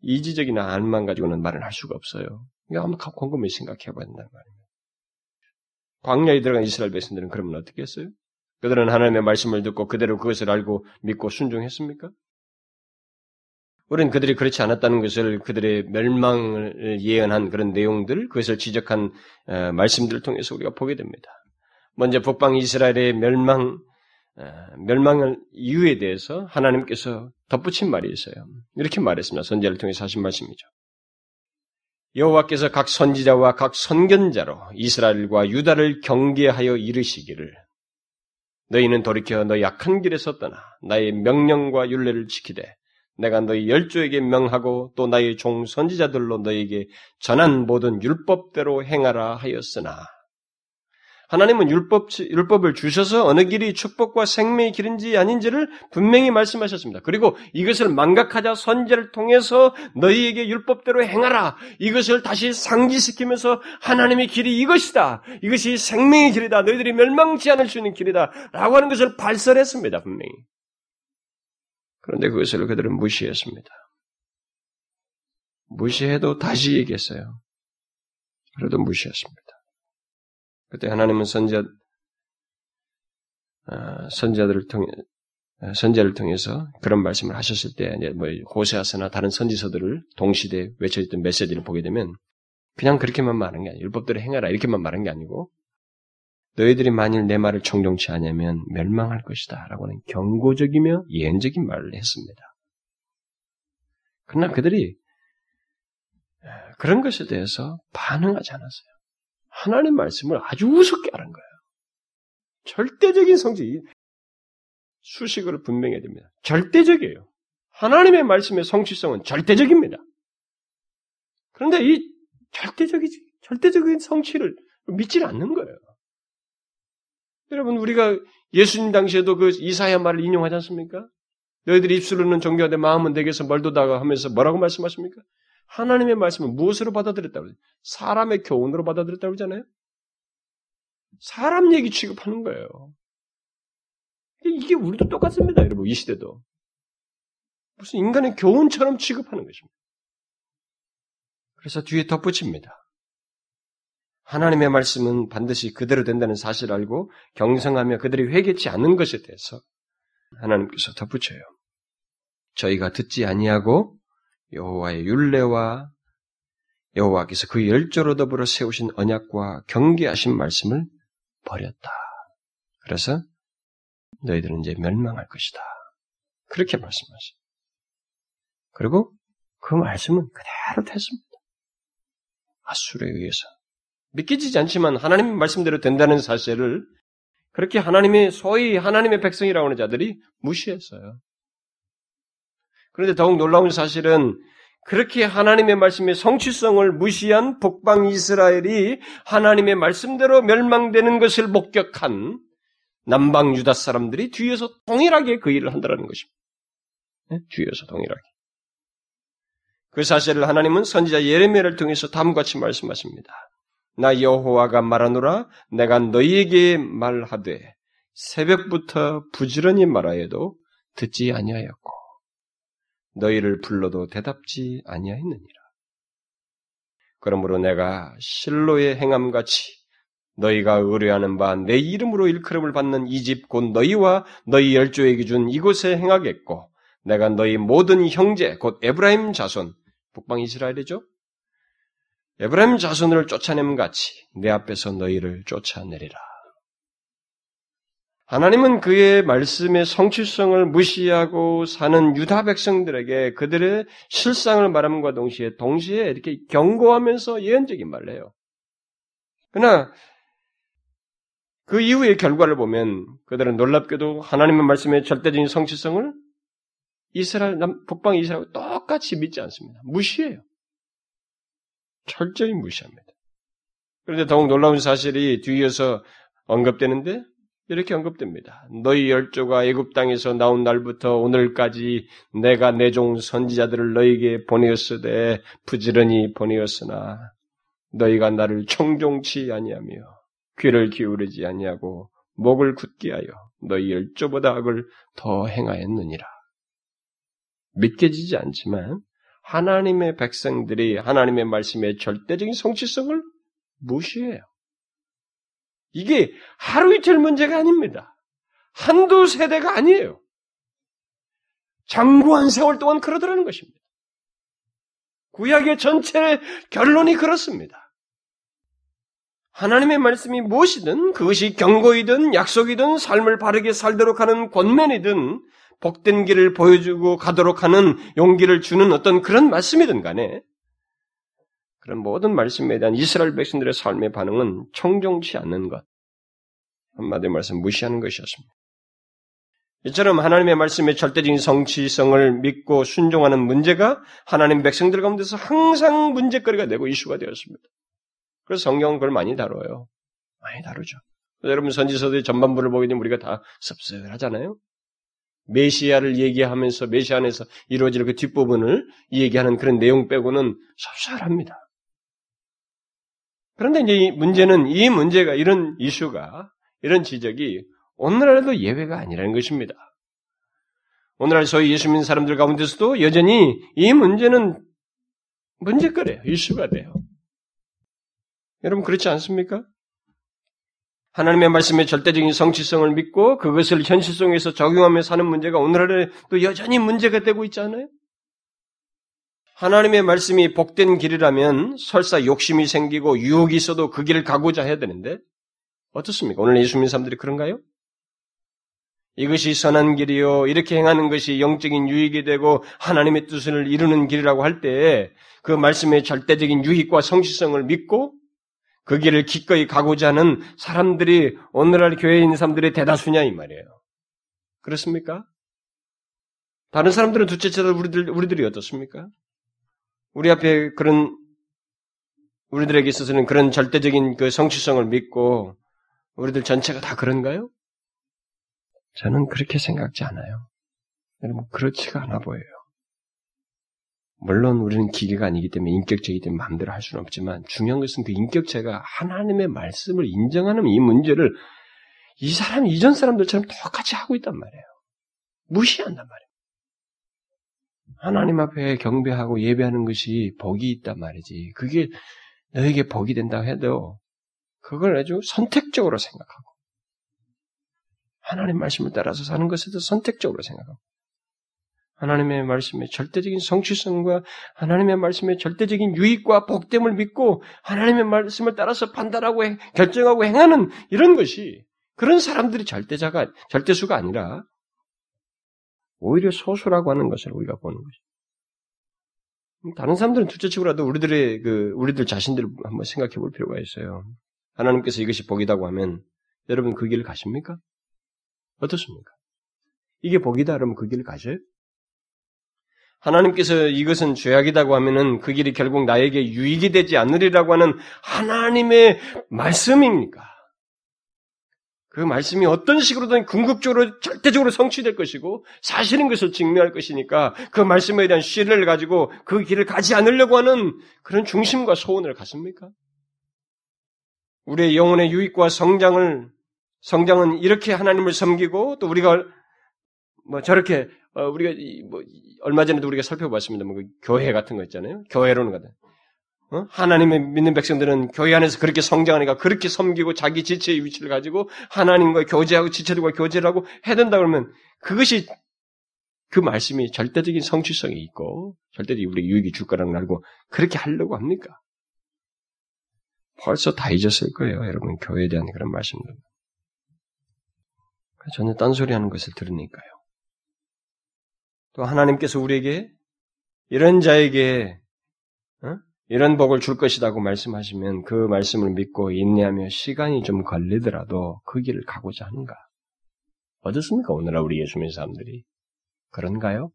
이지적인 안만 가지고는 말을 할 수가 없어요. 이거 한번 곰곰이 생각해 봐야 된다는 말이에요. 광야에 들어간 이스라엘 백성들은 그러면 어떻게 했어요? 그들은 하나님의 말씀을 듣고 그대로 그것을 알고 믿고 순종했습니까? 우리는 그들이 그렇지 않았다는 것을 그들의 멸망을 예언한 그런 내용들, 그것을 지적한 어, 말씀들을 통해서 우리가 보게 됩니다. 먼저 북방 이스라엘의 멸망, 어, 멸망을 이유에 대해서 하나님께서 덧붙인 말이 있어요. 이렇게 말했습니다. 선제를 통해서 하신 말씀이죠. 여호와께서 각 선지자와 각 선견자로 이스라엘과 유다를 경계하여 이르시기를 너희는 돌이켜 너 약한 길에서 떠나 나의 명령과 윤례를 지키되 내가 너희 열조에게 명하고 또 나의 종 선지자들로 너에게 전한 모든 율법대로 행하라 하였으나 하나님은 율법, 율법을 주셔서 어느 길이 축복과 생명의 길인지 아닌지를 분명히 말씀하셨습니다. 그리고 이것을 망각하자 선제를 통해서 너희에게 율법대로 행하라. 이것을 다시 상기시키면서 하나님의 길이 이것이다. 이것이 생명의 길이다. 너희들이 멸망치 않을 수 있는 길이다. 라고 하는 것을 발설했습니다. 분명히. 그런데 그것을 그들은 무시했습니다. 무시해도 다시 얘기했어요. 그래도 무시했습니다. 그때 하나님은 선자, 어, 선자들을 통해, 어, 선자를 통해서 그런 말씀을 하셨을 때, 이제 뭐, 호세아서나 다른 선지서들을 동시대 외쳐졌던 메시지를 보게 되면, 그냥 그렇게만 말한 게 아니에요. 율법대로 행하라. 이렇게만 말한 게 아니고, 너희들이 만일 내 말을 청종치 않으면 멸망할 것이다. 라고 하는 경고적이며 예언적인 말을 했습니다. 그러나 그들이 그런 것에 대해서 반응하지 않았어요. 하나님 말씀을 아주 우습게 하는 거예요. 절대적인 성질이 수식으로 분명해야 됩니다. 절대적이에요. 하나님의 말씀의 성취성은 절대적입니다. 그런데 이 절대적이 절대적인 성취를 믿지 않는 거예요. 여러분 우리가 예수님 당시에도 그 이사야 말을 인용하지 않습니까? 너희들이 입술로는 존경하되 마음은 내게서 멀도다가 하면서 뭐라고 말씀하십니까? 하나님의 말씀을 무엇으로 받아들였다고? 사람의 교훈으로 받아들였다고 그러잖아요? 사람 얘기 취급하는 거예요. 이게 우리도 똑같습니다, 여러분. 이 시대도. 무슨 인간의 교훈처럼 취급하는 것입니다. 그래서 뒤에 덧붙입니다. 하나님의 말씀은 반드시 그대로 된다는 사실을 알고 경성하며 그들이 회개치 않는 것에 대해서 하나님께서 덧붙여요. 저희가 듣지 아니하고 여호와의 율례와 여호와께서 그 열조로 더불어 세우신 언약과 경계하신 말씀을 버렸다. 그래서 너희들은 이제 멸망할 것이다. 그렇게 말씀하세요. 그리고 그 말씀은 그대로 됐습니다. 아수르에 의해서. 믿기지 않지만 하나님 말씀대로 된다는 사실을 그렇게 하나님의 소위 하나님의 백성이라고 하는 자들이 무시했어요. 그런데 더욱 놀라운 사실은 그렇게 하나님의 말씀의 성취성을 무시한 북방 이스라엘이 하나님의 말씀대로 멸망되는 것을 목격한 남방 유다 사람들이 뒤에서 동일하게 그 일을 한다는 것입니다. 네? 뒤에서 동일하게. 그 사실을 하나님은 선지자 예레미야를 통해서 다음같이 말씀하십니다. 나 여호와가 말하노라 내가 너희에게 말하되 새벽부터 부지런히 말하여도 듣지 아니하였고 너희를 불러도 대답지 아니하였느니라. 그러므로 내가 실로의 행함같이 너희가 의뢰하는 바 내 이름으로 일컬음을 받는 이 집 곧 너희와 너희 열조에게 준 이곳에 행하겠고 내가 너희 모든 형제 곧 에브라임 자손 북방 이스라엘이죠. 에브라임 자손을 쫓아냄 같이 내 앞에서 너희를 쫓아내리라. 하나님은 그의 말씀의 성취성을 무시하고 사는 유다 백성들에게 그들의 실상을 말함과 동시에 동시에 이렇게 경고하면서 예언적인 말을 해요. 그러나 그 이후의 결과를 보면 그들은 놀랍게도 하나님의 말씀의 절대적인 성취성을 이스라엘 남 북방 이스라엘 똑같이 믿지 않습니다. 무시해요. 철저히 무시합니다. 그런데 더욱 놀라운 사실이 뒤이어서 언급되는데 이렇게 언급됩니다. 너희 열조가 애굽 땅에서 나온 날부터 오늘까지 내가 내 종 선지자들을 너희에게 보내었으되 부지런히 보내었으나 너희가 나를 청종치 아니하며 귀를 기울이지 아니하고 목을 굳게 하여 너희 열조보다 악을 더 행하였느니라. 믿겨지지 않지만 하나님의 백성들이 하나님의 말씀의 절대적인 성취성을 무시해요. 이게 하루 이틀 문제가 아닙니다. 한두 세대가 아니에요. 장구한 세월 동안 그러더라는 것입니다. 구약의 전체 결론이 그렇습니다. 하나님의 말씀이 무엇이든 그것이 경고이든 약속이든 삶을 바르게 살도록 하는 권면이든 복된 길을 보여주고 가도록 하는 용기를 주는 어떤 그런 말씀이든 간에 그런 모든 말씀에 대한 이스라엘 백성들의 삶의 반응은 청정치 않는 것. 한마디로 말씀 무시하는 것이었습니다. 이처럼 하나님의 말씀의 절대적인 성취성을 믿고 순종하는 문제가 하나님 백성들 가운데서 항상 문제거리가 되고 이슈가 되었습니다. 그래서 성경은 그걸 많이 다뤄요. 많이 다루죠. 여러분 선지서들의 전반부를 보게 되면 우리가 다 섭섭하잖아요. 메시아를 얘기하면서 메시아 안에서 이루어질 그 뒷부분을 얘기하는 그런 내용 빼고는 섭섭합니다. 그런데 이제 이 문제는 이 문제가 이런 이슈가 이런 지적이 오늘날에도 예외가 아니라는 것입니다. 오늘날 소위 예수 믿는 사람들 가운데서도 여전히 이 문제는 문제거래요. 이슈가 돼요. 여러분 그렇지 않습니까? 하나님의 말씀의 절대적인 성취성을 믿고 그것을 현실 속에서 적용하며 사는 문제가 오늘날에 또 여전히 문제가 되고 있지 않아요? 하나님의 말씀이 복된 길이라면 설사 욕심이 생기고 유혹이 있어도 그 길을 가고자 해야 되는데 어떻습니까? 오늘 예수민 사람들이 그런가요? 이것이 선한 길이요. 이렇게 행하는 것이 영적인 유익이 되고 하나님의 뜻을 이루는 길이라고 할 때 그 말씀의 절대적인 유익과 성취성을 믿고 그 길을 기꺼이 가고자 하는 사람들이 오늘날 교회에 있는 사람들의 대다수냐 이 말이에요. 그렇습니까? 다른 사람들은 둘째째로 우리들 우리들이 어떻습니까? 우리 앞에 그런 우리들에게 있어서는 그런 절대적인 그 성취성을 믿고 우리들 전체가 다 그런가요? 저는 그렇게 생각지 않아요. 여러분 그렇지가 않아 보여요. 물론 우리는 기계가 아니기 때문에 인격체이기 때문에 마음대로 할 수는 없지만 중요한 것은 그 인격체가 하나님의 말씀을 인정하는 이 문제를 이 사람이 이전 사람들처럼 똑같이 하고 있단 말이에요. 무시한단 말이에요. 하나님 앞에 경배하고 예배하는 것이 복이 있단 말이지. 그게 너에게 복이 된다고 해도 그걸 아주 선택적으로 생각하고 하나님 말씀을 따라서 사는 것에도 선택적으로 생각하고 하나님의 말씀의 절대적인 성취성과 하나님의 말씀의 절대적인 유익과 복됨을 믿고 하나님의 말씀을 따라서 판단하고 결정하고 행하는 이런 것이 그런 사람들이 절대자가 절대수가 아니라 오히려 소수라고 하는 것을 우리가 보는 것이. 다른 사람들은 둘째치고라도 우리들의 그 우리들 자신들을 한번 생각해 볼 필요가 있어요. 하나님께서 이것이 복이다고 하면 여러분 그 길을 가십니까? 어떻습니까? 이게 복이다 그러면 그 길을 가셔요? 하나님께서 이것은 죄악이라고 하면은 그 길이 결국 나에게 유익이 되지 않으리라고 하는 하나님의 말씀입니까? 그 말씀이 어떤 식으로든 궁극적으로 절대적으로 성취될 것이고 사실인 것을 증명할 것이니까 그 말씀에 대한 신뢰를 가지고 그 길을 가지 않으려고 하는 그런 중심과 소원을 갖습니까? 우리의 영혼의 유익과 성장을 성장은 이렇게 하나님을 섬기고 또 우리가 뭐 저렇게 어, 우리가 뭐 얼마 전에도 우리가 살펴봤습니다. 뭐그 교회 같은 거 있잖아요. 교회로는 가다. 어? 하나님의 믿는 백성들은 교회 안에서 그렇게 성장하니까 그렇게 섬기고 자기 지체의 위치를 가지고 하나님과 교제하고 지체들과 교제를 하고 해야 된다 그러면 그것이 그 말씀이 절대적인 성취성이 있고 절대적인 우리 유익이 줄 거라는 걸 알고 그렇게 하려고 합니까? 벌써 다 잊었을 거예요, 여러분 교회에 대한 그런 말씀들. 전혀 딴소리 하는 것을 들으니까요. 또 하나님께서 우리에게 이런 자에게 어? 이런 복을 줄 것이라고 말씀하시면 그 말씀을 믿고 인내하며 시간이 좀 걸리더라도 그 길을 가고자 하는가? 어떻습니까? 오늘날 우리 예수 믿는 사람들이 그런가요?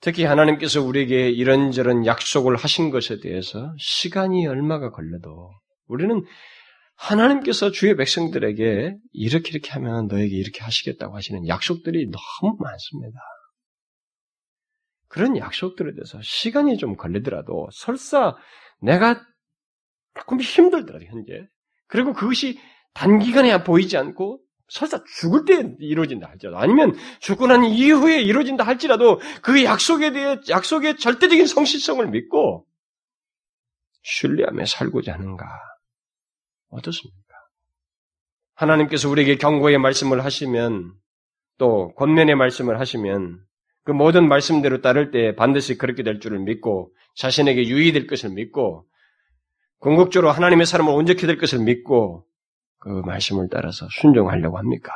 특히 하나님께서 우리에게 이런저런 약속을 하신 것에 대해서 시간이 얼마가 걸려도 우리는 하나님께서 주의 백성들에게 이렇게 이렇게 하면 너에게 이렇게 하시겠다고 하시는 약속들이 너무 많습니다. 그런 약속들에 대해서 시간이 좀 걸리더라도 설사 내가 조금 힘들더라도 현재 그리고 그것이 단기간에 보이지 않고 설사 죽을 때 이루어진다 할지라도 아니면 죽고 난 이후에 이루어진다 할지라도 그 약속에 대해 약속의 절대적인 성실성을 믿고 신뢰하며 살고자 하는가 어떻습니까? 하나님께서 우리에게 경고의 말씀을 하시면 또 권면의 말씀을 하시면 그 모든 말씀대로 따를 때 반드시 그렇게 될 줄을 믿고 자신에게 유의될 것을 믿고 궁극적으로 하나님의 사람을 온전히 될 것을 믿고 그 말씀을 따라서 순종하려고 합니까?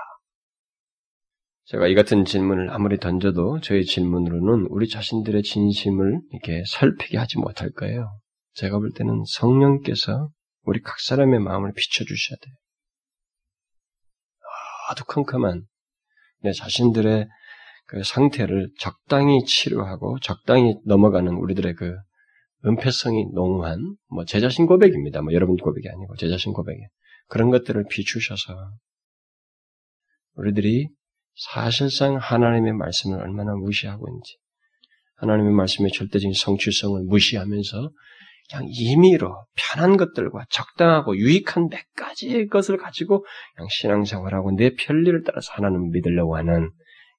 제가 이 같은 질문을 아무리 던져도 저의 질문으로는 우리 자신들의 진심을 이렇게 살피게 하지 못할 거예요. 제가 볼 때는 성령께서 우리 각 사람의 마음을 비춰주셔야 돼요. 아주 컴컴한 내 자신들의 그 상태를 적당히 치료하고 적당히 넘어가는 우리들의 그 은폐성이 농후한 뭐 제 자신 고백입니다. 뭐 여러분 고백이 아니고 제 자신 고백이 그런 것들을 비추셔서 우리들이 사실상 하나님의 말씀을 얼마나 무시하고 있는지 하나님의 말씀의 절대적인 성취성을 무시하면서 그냥 임의로 편한 것들과 적당하고 유익한 몇 가지의 것을 가지고 그냥 신앙생활하고 내 편리를 따라서 하나님을 믿으려고 하는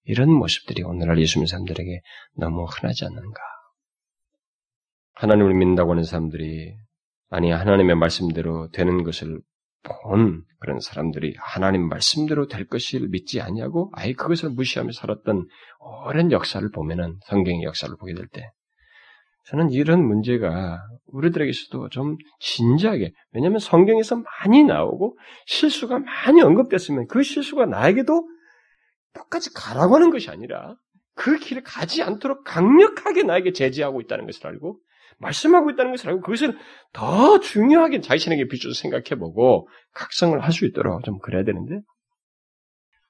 이런 모습들이 오늘날 예수 님는 사람들에게 너무 흔하지 않는가. 하나님을 믿는다고 하는 사람들이 아니 하나님의 말씀대로 되는 것을 본 그런 사람들이 하나님 말씀대로 될 것을 믿지 않냐고 아예 그것을 무시하며 살았던 오랜 역사를 보면은 성경의 역사를 보게 될 때 저는 이런 문제가 우리들에게서도 좀 진지하게 왜냐하면 성경에서 많이 나오고 실수가 많이 언급됐으면 그 실수가 나에게도 똑같이 가라고 하는 것이 아니라 그 길을 가지 않도록 강력하게 나에게 제지하고 있다는 것을 알고 말씀하고 있다는 것을 알고 그것을 더 중요하게 자신에게 비춰서 생각해보고 각성을 할 수 있도록 좀 그래야 되는데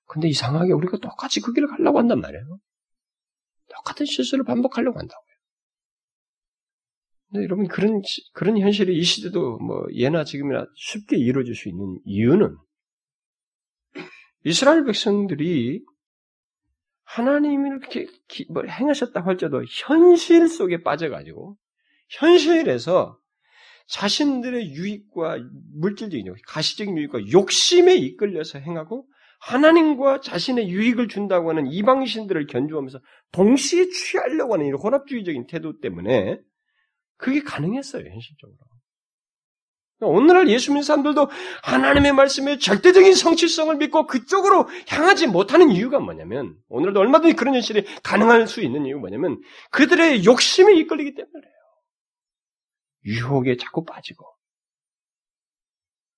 근데 이상하게 우리가 똑같이 그 길을 가려고 한단 말이에요. 똑같은 실수를 반복하려고 한다고요. 여러분 그런 그런 현실이 이 시대도 뭐 예나 지금이나 쉽게 이루어질 수 있는 이유는 이스라엘 백성들이 하나님이 이렇게 뭐 행하셨다고 할지라도 현실 속에 빠져가지고 현실에서 자신들의 유익과 물질적인 가시적인 유익과 욕심에 이끌려서 행하고 하나님과 자신의 유익을 준다고 하는 이방신들을 견주하면서 동시에 취하려고 하는 이런 혼합주의적인 태도 때문에 그게 가능했어요, 현실적으로. 그러니까 오늘날 예수 믿는 사람들도 하나님의 말씀에 절대적인 성취성을 믿고 그쪽으로 향하지 못하는 이유가 뭐냐면 오늘도 얼마든지 그런 현실이 가능할 수 있는 이유가 뭐냐면 그들의 욕심에 이끌리기 때문에 그래요. 유혹에 자꾸 빠지고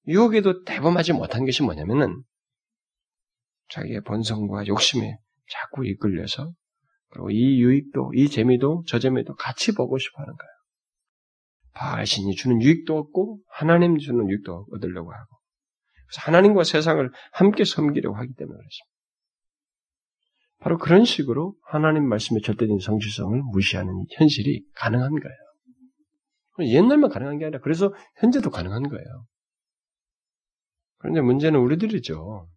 유혹에도 대범하지 못한 것이 뭐냐면은 자기의 본성과 욕심에 자꾸 이끌려서 그리고 이 유익도 이 재미도 저 재미도 같이 보고 싶어 하는 거예요. 바알 신이 주는 유익도 얻고 하나님 주는 유익도 얻으려고 하고 하나님과 세상을 함께 섬기려고 하기 때문에 그렇습니다. 바로 그런 식으로 하나님 말씀의 절대적인 성취성을 무시하는 현실이 가능한 거예요. 옛날만 가능한 게 아니라 그래서 현재도 가능한 거예요. 그런데 문제는 우리들이죠.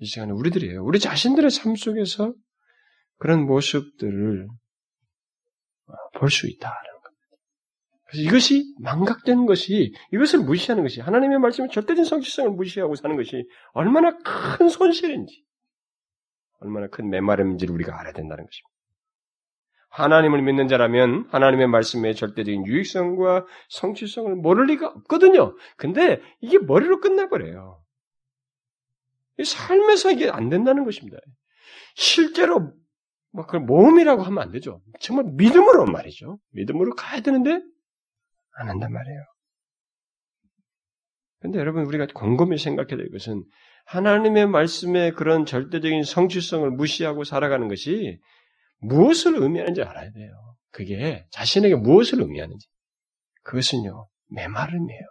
이 시간에 우리들이에요. 우리 자신들의 삶 속에서 그런 모습들을 볼 수 있다. 그래서 이것이 망각된 것이 이것을 무시하는 것이 하나님의 말씀의 절대적인 성취성을 무시하고 사는 것이 얼마나 큰 손실인지 얼마나 큰 메마름인지를 우리가 알아야 된다는 것입니다. 하나님을 믿는 자라면 하나님의 말씀의 절대적인 유익성과 성취성을 모를 리가 없거든요. 근데 이게 머리로 끝나버려요. 삶에서 이게 안 된다는 것입니다. 실제로 뭐 그걸 모험이라고 하면 안 되죠. 정말 믿음으로 말이죠. 믿음으로 가야 되는데 안 한단 말이에요. 근데 여러분 우리가 곰곰이 생각해야 될 것은 하나님의 말씀의 그런 절대적인 성취성을 무시하고 살아가는 것이 무엇을 의미하는지 알아야 돼요. 그게 자신에게 무엇을 의미하는지. 그것은요, 메마름이에요.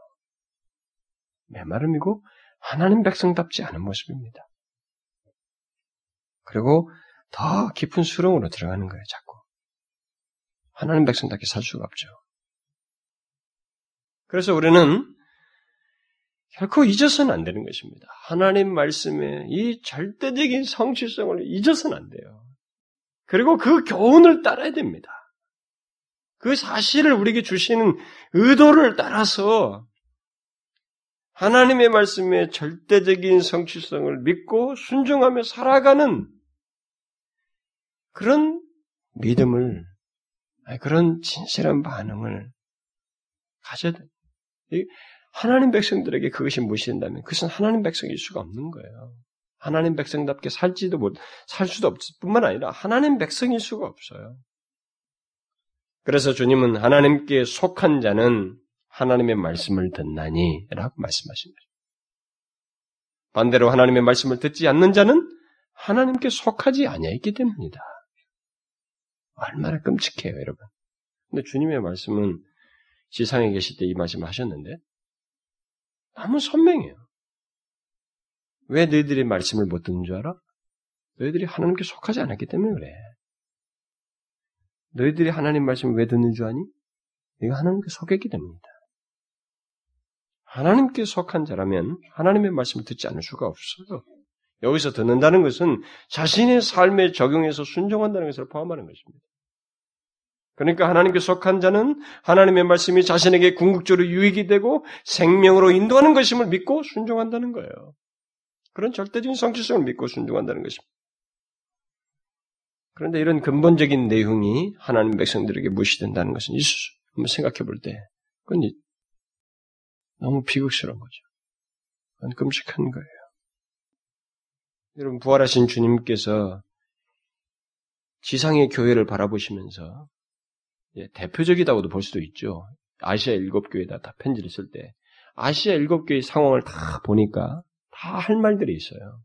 메마름이고 하나님 백성답지 않은 모습입니다. 그리고 더 깊은 수렁으로 들어가는 거예요, 자꾸. 하나님 백성답게 살 수가 없죠. 그래서 우리는 결코 잊어서는 안 되는 것입니다. 하나님 말씀의 이 절대적인 성취성을 잊어서는 안 돼요. 그리고 그 교훈을 따라야 됩니다. 그 사실을 우리에게 주시는 의도를 따라서 하나님의 말씀의 절대적인 성취성을 믿고 순종하며 살아가는 그런 믿음을, 그런 진실한 반응을 가져야 돼. 하나님 백성들에게 그것이 무시된다면 그것은 하나님 백성일 수가 없는 거예요. 하나님 백성답게 살지도 못, 살 수도 없을 뿐만 아니라 하나님 백성일 수가 없어요. 그래서 주님은 하나님께 속한 자는 하나님의 말씀을 듣나니 라고 말씀하신 거죠. 반대로 하나님의 말씀을 듣지 않는 자는 하나님께 속하지 아니했기 때문이다. 얼마나 끔찍해요, 여러분. 근데 주님의 말씀은 지상에 계실 때 이 말씀을 하셨는데 너무 선명해요. 왜 너희들의 말씀을 못 듣는 줄 알아? 너희들이 하나님께 속하지 않았기 때문에 그래. 너희들이 하나님 말씀을 왜 듣는 줄 아니? 네가 하나님께 속했기 때문이다. 하나님께 속한 자라면 하나님의 말씀을 듣지 않을 수가 없어요. 여기서 듣는다는 것은 자신의 삶에 적용해서 순종한다는 것을 포함하는 것입니다. 그러니까 하나님께 속한 자는 하나님의 말씀이 자신에게 궁극적으로 유익이 되고 생명으로 인도하는 것임을 믿고 순종한다는 거예요. 그런 절대적인 성취성을 믿고 순종한다는 것입니다. 그런데 이런 근본적인 내용이 하나님 백성들에게 무시된다는 것은 한번 생각해 볼 때, 그건 너무 비극스러운 거죠. 그건 끔찍한 거예요. 여러분, 부활하신 주님께서 지상의 교회를 바라보시면서 예, 대표적이다고도 볼 수도 있죠. 아시아 일곱 교회다 다 편지를 쓸 때 아시아 일곱 교회 상황을 다 보니까 다 할 말들이 있어요.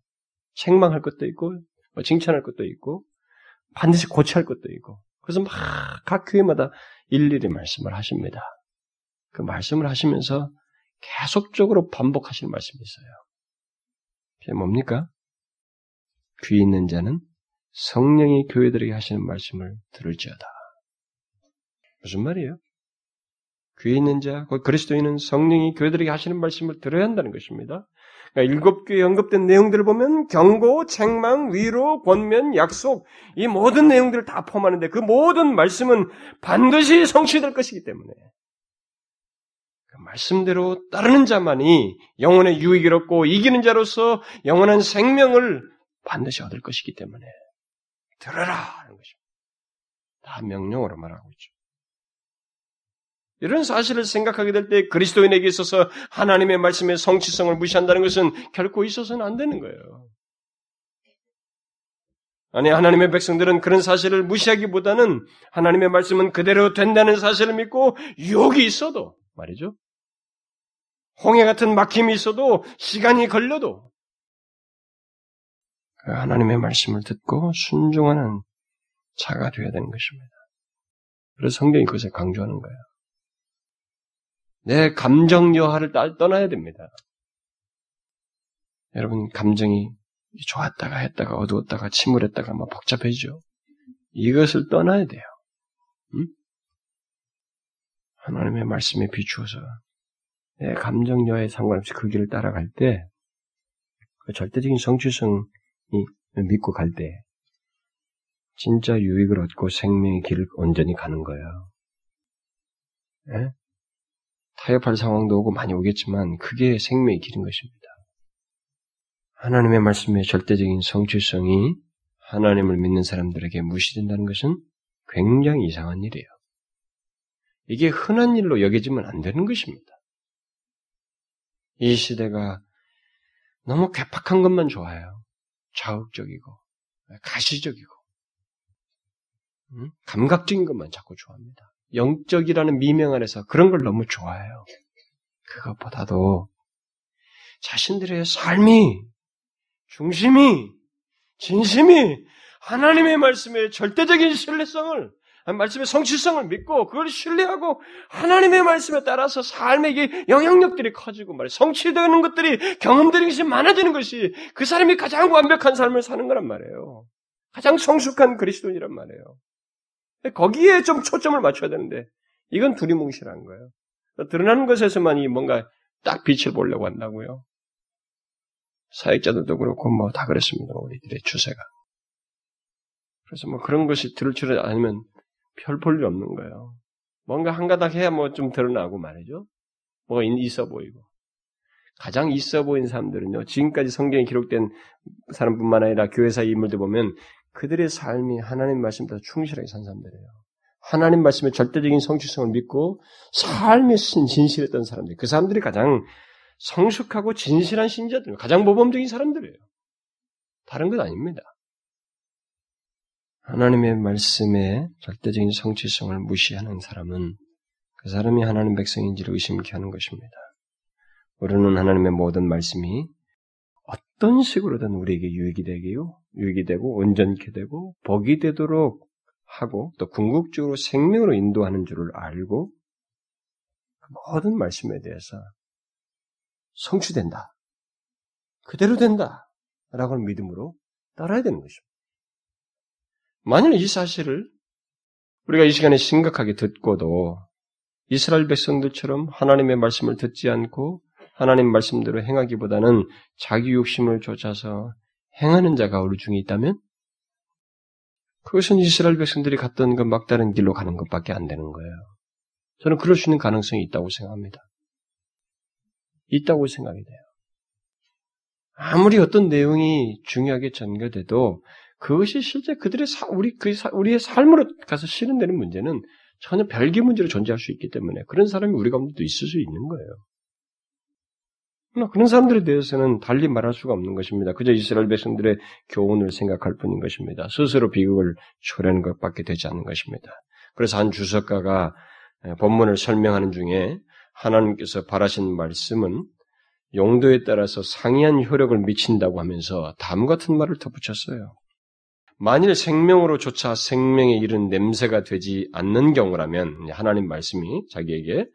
책망할 것도 있고 뭐 칭찬할 것도 있고 반드시 고치할 것도 있고 그래서 막 각 교회마다 일일이 말씀을 하십니다. 그 말씀을 하시면서 계속적으로 반복하시는 말씀이 있어요. 그게 뭡니까? 귀 있는 자는 성령이 교회들에게 하시는 말씀을 들을지어다. 무슨 말이에요? 귀에 있는 자, 그리스도인은 성령이 교회들에게 하시는 말씀을 들어야 한다는 것입니다. 그러니까 일곱 교에 언급된 내용들을 보면 경고, 책망, 위로, 권면, 약속 이 모든 내용들을 다 포함하는데 그 모든 말씀은 반드시 성취될 것이기 때문에 그 말씀대로 따르는 자만이 영혼의 유익을 얻고 이기는 자로서 영원한 생명을 반드시 얻을 것이기 때문에 들어라 하는 것입니다. 다 명령으로 말하고 있죠. 이런 사실을 생각하게 될 때 그리스도인에게 있어서 하나님의 말씀의 성취성을 무시한다는 것은 결코 있어서는 안 되는 거예요. 아니, 하나님의 백성들은 그런 사실을 무시하기보다는 하나님의 말씀은 그대로 된다는 사실을 믿고 유혹이 있어도 말이죠. 홍해 같은 막힘이 있어도 시간이 걸려도 그 하나님의 말씀을 듣고 순종하는 자가 되어야 되는 것입니다. 그래서 성경이 그것을 강조하는 거예요. 내 감정 여하를 떠나야 됩니다. 여러분 감정이 좋았다가 했다가 어두웠다가 침울했다가 막 복잡해지죠. 이것을 떠나야 돼요. 응? 하나님의 말씀에 비추어서 내 감정 여하에 상관없이 그 길을 따라갈 때, 그 절대적인 성취성이 믿고 갈 때, 진짜 유익을 얻고 생명의 길을 온전히 가는 거예요. 예? 타협할 상황도 오고 많이 오겠지만 그게 생명의 길인 것입니다. 하나님의 말씀의 절대적인 성취성이 하나님을 믿는 사람들에게 무시된다는 것은 굉장히 이상한 일이에요. 이게 흔한 일로 여겨지면 안 되는 것입니다. 이 시대가 너무 괴팍한 것만 좋아해요. 자극적이고, 가시적이고, 음? 감각적인 것만 자꾸 좋아합니다. 영적이라는 미명 안에서 그런 걸 너무 좋아해요. 그것보다도 자신들의 삶이, 중심이, 진심이 하나님의 말씀의 절대적인 신뢰성을 말씀의 성취성을 믿고 그걸 신뢰하고 하나님의 말씀에 따라서 삶의 영향력들이 커지고 말이에요. 성취되는 것들이 경험되는 것이 많아지는 것이 그 사람이 가장 완벽한 삶을 사는 거란 말이에요. 가장 성숙한 그리스도인이란 말이에요. 거기에 좀 초점을 맞춰야 되는데 이건 두리뭉실한 거예요. 드러나는 것에서만 이 뭔가 딱 빛을 보려고 한다고요. 사역자들도 그렇고 뭐 다 그랬습니다. 우리들의 추세가. 그래서 뭐 그런 것이 들을 줄 알면 별 볼 일 없는 거예요. 뭔가 한 가닥 해야 뭐 좀 드러나고 말이죠. 뭐가 있어 보이고. 가장 있어 보인 사람들은요, 지금까지 성경에 기록된 사람뿐만 아니라 교회사 인물들 보면 그들의 삶이 하나님 말씀보다 충실하게 산 사람들이에요. 하나님 말씀의 절대적인 성취성을 믿고 삶이 진실했던 사람들. 그 사람들이 가장 성숙하고 진실한 신자들, 가장 모범적인 사람들이에요. 다른 건 아닙니다. 하나님의 말씀의 절대적인 성취성을 무시하는 사람은 그 사람이 하나님 백성인지를 의심케 하는 것입니다. 우리는 하나님의 모든 말씀이 어떤 식으로든 우리에게 유익이 되게요, 유익이 되고 온전케 되고 복이 되도록 하고 또 궁극적으로 생명으로 인도하는 줄을 알고 그 모든 말씀에 대해서 성취된다. 그대로 된다. 라고 하는 믿음으로 따라야 되는 것입니다. 만일 이 사실을 우리가 이 시간에 심각하게 듣고도 이스라엘 백성들처럼 하나님의 말씀을 듣지 않고 하나님 말씀대로 행하기보다는 자기 욕심을 쫓아서 행하는 자가 우리 중에 있다면 그것은 이스라엘 백성들이 갔던 그 막다른 길로 가는 것밖에 안 되는 거예요. 저는 그럴 수 있는 가능성이 있다고 생각합니다. 있다고 생각이 돼요. 아무리 어떤 내용이 중요하게 전개돼도 그것이 실제 그들의 사, 우리 그 사, 우리의 삶으로 가서 실현되는 문제는 전혀 별개 문제로 존재할 수 있기 때문에 그런 사람이 우리 가운데도 있을 수 있는 거예요. 그런 사람들에 대해서는 달리 말할 수가 없는 것입니다. 그저 이스라엘 백성들의 교훈을 생각할 뿐인 것입니다. 스스로 비극을 초래하는 것밖에 되지 않는 것입니다. 그래서 한 주석가가 본문을 설명하는 중에 하나님께서 바라신 말씀은 용도에 따라서 상이한 효력을 미친다고 하면서 다음 같은 말을 덧붙였어요. 만일 생명으로조차 생명에 이른 냄새가 되지 않는 경우라면 하나님 말씀이 자기에게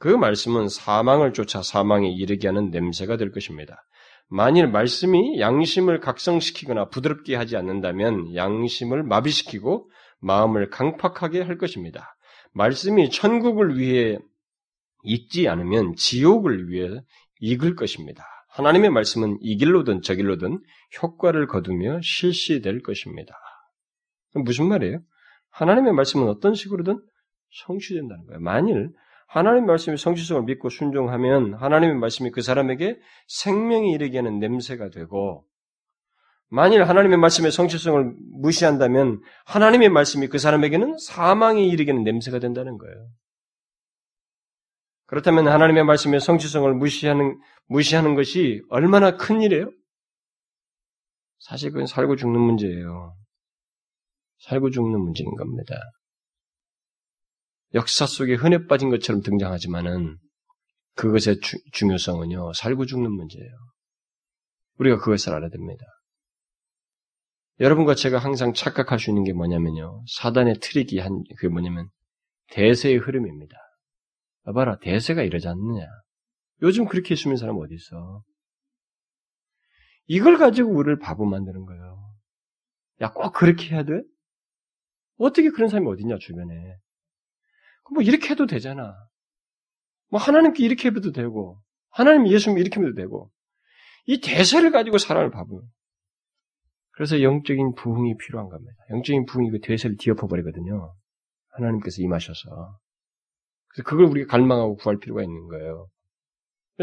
그 말씀은 사망을 쫓아 사망에 이르게 하는 냄새가 될 것입니다. 만일 말씀이 양심을 각성시키거나 부드럽게 하지 않는다면 양심을 마비시키고 마음을 강팍하게 할 것입니다. 말씀이 천국을 위해 잊지 않으면 지옥을 위해 익을 것입니다. 하나님의 말씀은 이 길로든 저 길로든 효과를 거두며 실시될 것입니다. 무슨 말이에요? 하나님의 말씀은 어떤 식으로든 성취된다는 거예요. 만일 하나님의 말씀의 성취성을 믿고 순종하면 하나님의 말씀이 그 사람에게 생명이 이르게 하는 냄새가 되고 만일 하나님의 말씀의 성취성을 무시한다면 하나님의 말씀이 그 사람에게는 사망에 이르게 하는 냄새가 된다는 거예요. 그렇다면 하나님의 말씀의 성취성을 무시하는, 무시하는 것이 얼마나 큰 일이에요? 사실 그건 살고 죽는 문제예요. 살고 죽는 문제인 겁니다. 역사 속에 흔해 빠진 것처럼 등장하지만은 그것의 주, 중요성은요, 살고 죽는 문제예요. 우리가 그것을 알아야 됩니다. 여러분과 제가 항상 착각할 수 있는 게 뭐냐면요. 사단의 트릭이 한, 그게 뭐냐면, 대세의 흐름입니다. 봐라, 대세가 이러지 않느냐. 요즘 그렇게 숨는 사람 어디 있어? 이걸 가지고 우리를 바보 만드는 거예요. 야, 꼭 그렇게 해야 돼? 어떻게 그런 사람이 어딨냐, 주변에. 뭐 이렇게 해도 되잖아. 뭐 하나님께 이렇게 해도 되고, 하나님 예수님 이렇게 해도 되고, 이 대세를 가지고 사람을 바보. 그래서 영적인 부흥이 필요한 겁니다. 영적인 부흥이 그 대세를 뒤엎어버리거든요. 하나님께서 임하셔서. 그래서 그걸 우리가 갈망하고 구할 필요가 있는 거예요.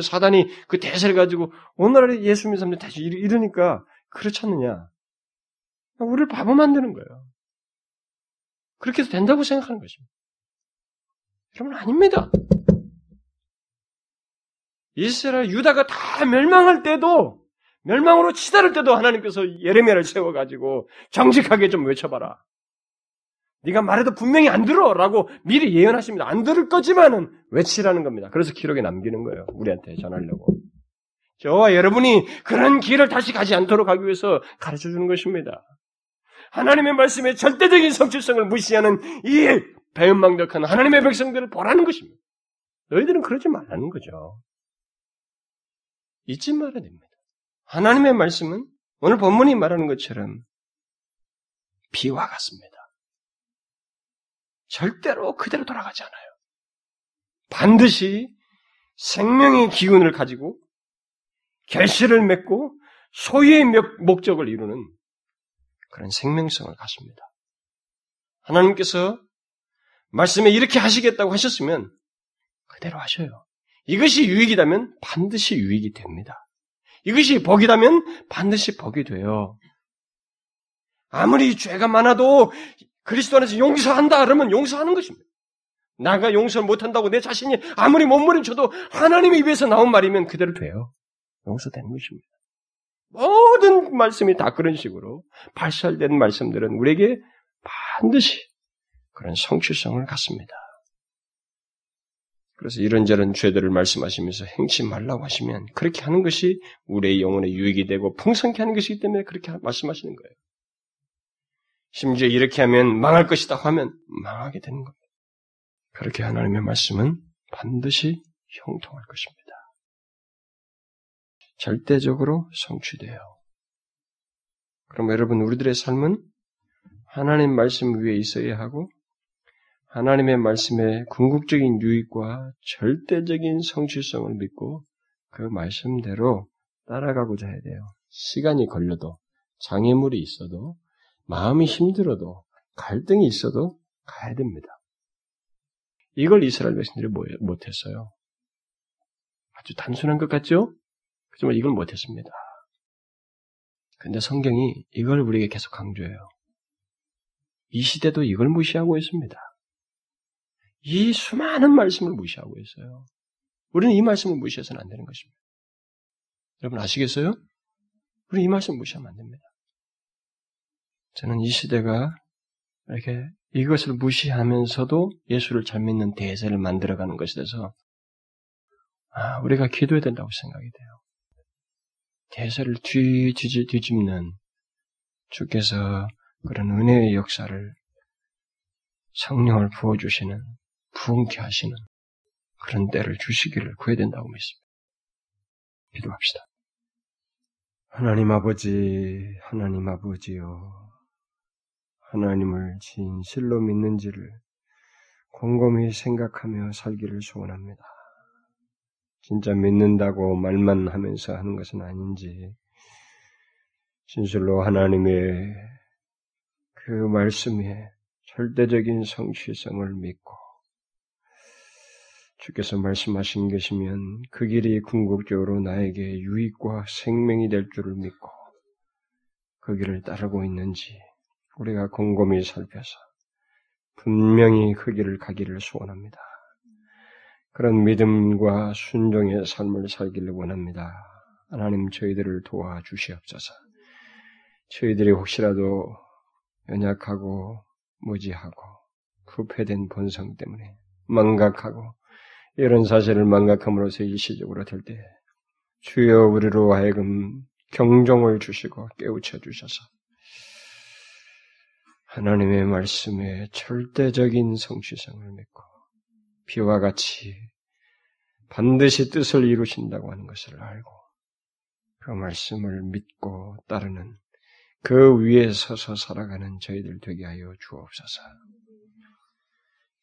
사단이 그 대세를 가지고 오늘날의 예수 믿는 사람들 다시 이러니까 그렇지 않느냐. 우리를 바보 만드는 거예요. 그렇게 해도 된다고 생각하는 것입니다. 여러분 아닙니다. 이스라엘 유다가 다 멸망할 때도 멸망으로 치달을 때도 하나님께서 예레미야를 세워 가지고 정직하게 좀 외쳐봐라. 네가 말해도 분명히 안 들어라고 미리 예언하십니다. 안 들을 거지만은 외치라는 겁니다. 그래서 기록에 남기는 거예요. 우리한테 전하려고. 저와 여러분이 그런 길을 다시 가지 않도록 하기 위해서 가르쳐 주는 것입니다. 하나님의 말씀의 절대적인 성취성을 무시하는 이 배은망덕한 하나님의 백성들을 보라는 것입니다. 너희들은 그러지 말라는 거죠. 잊지 말아야 됩니다. 하나님의 말씀은 오늘 본문이 말하는 것처럼 비와 같습니다. 절대로 그대로 돌아가지 않아요. 반드시 생명의 기운을 가지고 결실을 맺고 소유의 목적을 이루는 그런 생명성을 갖습니다. 하나님께서 말씀에 이렇게 하시겠다고 하셨으면 그대로 하셔요. 이것이 유익이라면 반드시 유익이 됩니다. 이것이 복이라면 반드시 복이 돼요. 아무리 죄가 많아도 그리스도 안에서 용서한다 그러면 용서하는 것입니다. 나가 용서를 못한다고 내 자신이 아무리 몸부림쳐도 하나님의 입에서 나온 말이면 그대로 돼요. 용서되는 것입니다. 모든 말씀이 다 그런 식으로 발설된 말씀들은 우리에게 반드시 그런 성취성을 갖습니다. 그래서 이런저런 죄들을 말씀하시면서 행치 말라고 하시면 그렇게 하는 것이 우리의 영혼에 유익이 되고 풍성케 하는 것이기 때문에 그렇게 말씀하시는 거예요. 심지어 이렇게 하면 망할 것이다 하면 망하게 되는 겁니다. 그렇게 하나님의 말씀은 반드시 형통할 것입니다. 절대적으로 성취돼요. 그럼 여러분 우리들의 삶은 하나님 말씀 위에 있어야 하고 하나님의 말씀의 궁극적인 유익과 절대적인 성취성을 믿고 그 말씀대로 따라가고자 해야 돼요. 시간이 걸려도 장애물이 있어도 마음이 힘들어도 갈등이 있어도 가야 됩니다. 이걸 이스라엘 백성들이 못했어요. 아주 단순한 것 같죠? 하지만 이걸 못했습니다. 근데 성경이 이걸 우리에게 계속 강조해요. 이 시대도 이걸 무시하고 있습니다. 이 수많은 말씀을 무시하고 있어요. 우리는 이 말씀을 무시해서는 안 되는 것입니다. 여러분 아시겠어요? 우리 이 말씀 무시하면 안 됩니다. 저는 이 시대가 이렇게 이것을 무시하면서도 예수를 잘 믿는 대세를 만들어가는 것에 대해서 아, 우리가 기도해야 된다고 생각이 돼요. 대세를 뒤, 뒤, 뒤집는 주께서 그런 은혜의 역사를 성령을 부어주시는 부흥케 하시는 그런 때를 주시기를 구해야 된다고 믿습니다. 기도합시다. 하나님 아버지, 하나님 아버지요. 하나님을 진실로 믿는지를 곰곰이 생각하며 살기를 소원합니다. 진짜 믿는다고 말만 하면서 하는 것은 아닌지, 진실로 하나님의 그 말씀에 절대적인 성취성을 믿고, 주께서 말씀하신 것이면 그 길이 궁극적으로 나에게 유익과 생명이 될 줄을 믿고, 그 길을 따르고 있는지, 우리가 곰곰이 살펴서 분명히 그 길을 가기를 소원합니다. 그런 믿음과 순종의 삶을 살기를 원합니다. 하나님 저희들을 도와주시옵소서. 저희들이 혹시라도 연약하고 무지하고 부패된 본성 때문에 망각하고 이런 사실을 망각함으로써 일시적으로 될 때 주여 우리로 하여금 경종을 주시고 깨우쳐 주셔서 하나님의 말씀에 절대적인 성취성을 믿고 비와 같이 반드시 뜻을 이루신다고 하는 것을 알고 그 말씀을 믿고 따르는 그 위에 서서 살아가는 저희들 되게 하여 주옵소서.